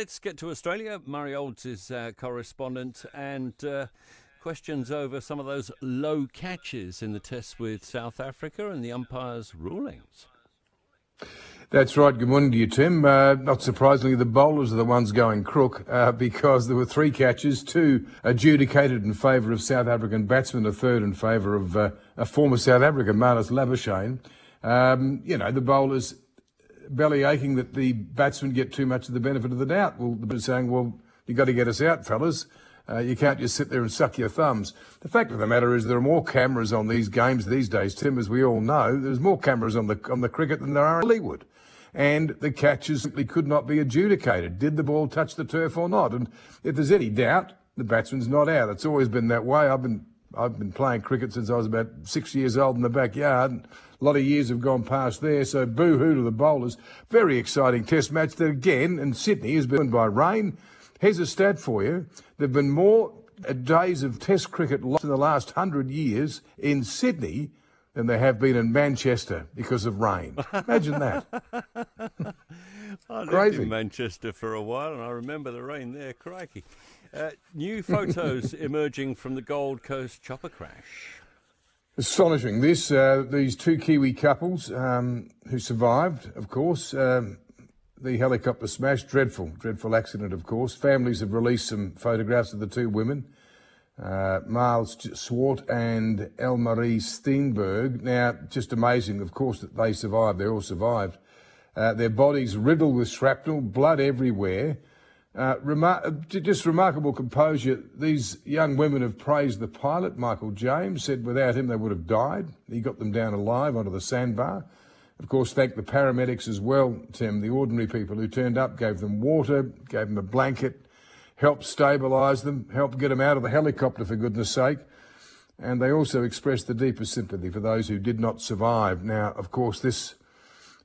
let's get to Australia. Murray Olds is uh, correspondent and uh, questions over some of those low catches in the test with South Africa and the umpires' rulings. That's right. Good morning to you, Tim. Uh, not surprisingly, the bowlers are the ones going crook uh, because there were three catches, two adjudicated in favour of South African batsmen, a third in favour of uh, a former South African, Marnus Labuschagne. Um, you know, the bowlers belly aching that the batsmen get too much of the benefit of the doubt. Well, they're saying, well, you've got to get us out, fellas. Uh, you can't just sit there and suck your thumbs. The fact of the matter is there are more cameras on these games these days, Tim, as we all know. There's more cameras on the on the cricket than there are in Hollywood and the catches simply could not be adjudicated. Did the ball touch the turf or not? And if there's any doubt, the batsman's not out. It's always been that way. I've been I've been playing cricket since I was about six years old in the backyard. A lot of years have gone past there, so boo hoo to the bowlers. Very exciting test match that again in Sydney has been by rain. Here's a stat for you. There have been more uh, days of test cricket lost in the last hundred years in Sydney than there have been in Manchester because of rain. Imagine that. I lived Crazy. in Manchester for a while and I remember the rain there, crikey. Uh, new photos emerging from the Gold Coast chopper crash. Astonishing. This, uh, these two Kiwi couples um, who survived, of course. Um, the helicopter smash, dreadful, dreadful accident, of course. Families have released some photographs of the two women, uh, Miles Swart and Elmarie Steenberg. Now, just amazing, of course, that they survived. They all survived. Uh, their bodies riddled with shrapnel, blood everywhere. Uh, remar- just remarkable composure. These young women have praised the pilot, Michael James, said without him they would have died. He got them down alive onto the sandbar. Of course, thank the paramedics as well, Tim, the ordinary people who turned up, gave them water, gave them a blanket, helped stabilise them, helped get them out of the helicopter, for goodness sake. And they also expressed the deepest sympathy for those who did not survive. Now, of course, this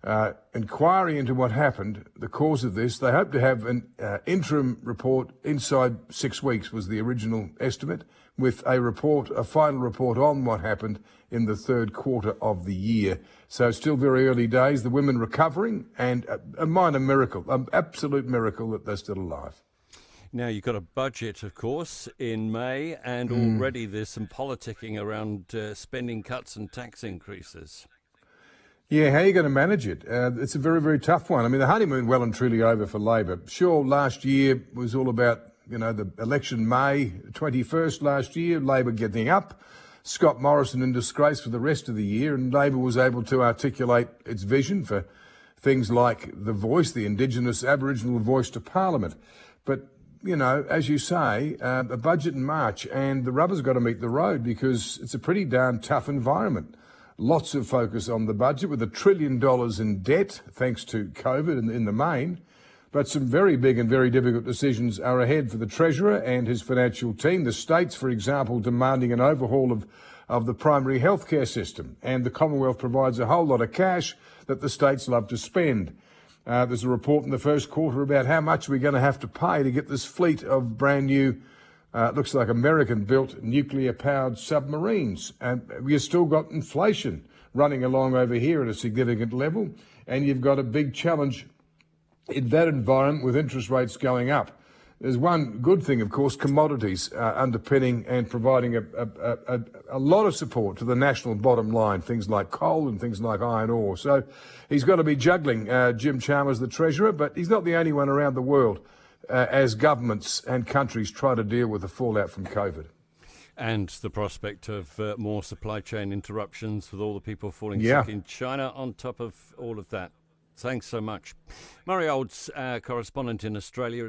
uh, inquiry into what happened, the cause of this. They hope to have an uh, interim report inside six weeks, was the original estimate, with a report, a final report on what happened in the third quarter of the year. So still very early days. The women recovering, and a, a minor miracle, an absolute miracle that they're still alive. Now, you've got a budget, of course, in May, and Hmm. already there's some politicking around uh, spending cuts and tax increases. Yeah, how are you going to manage it? Uh, it's a very, very tough one. I mean, the honeymoon well and truly over for Labor. Sure, last year was all about, you know, the election May 21st last year, Labor getting up, Scott Morrison in disgrace for the rest of the year, and Labor was able to articulate its vision for things like the voice, the Indigenous Aboriginal voice to Parliament. But you know, as you say, uh, a budget in March, and the rubber's got to meet the road because it's a pretty darn tough environment. Lots of focus on the budget with a trillion dollars in debt, thanks to COVID in, in the main. But some very big and very difficult decisions are ahead for the Treasurer and his financial team. The states, for example, demanding an overhaul of, of the primary healthcare system. And the Commonwealth provides a whole lot of cash that the states love to spend. Uh, there's a report in the first quarter about how much we're going to have to pay to get this fleet of brand new, uh, looks like American built nuclear powered submarines. And we've still got inflation running along over here at a significant level. And you've got a big challenge in that environment with interest rates going up. There's one good thing, of course, commodities uh, underpinning and providing a, a, a, a lot of support to the national bottom line, things like coal and things like iron ore. So he's got to be juggling. Uh, Jim Chalmers, the Treasurer, but he's not the only one around the world uh, as governments and countries try to deal with the fallout from COVID. And the prospect of uh, more supply chain interruptions with all the people falling Yeah. sick in China on top of all of that. Thanks so much. Murray Olds, uh, correspondent in Australia.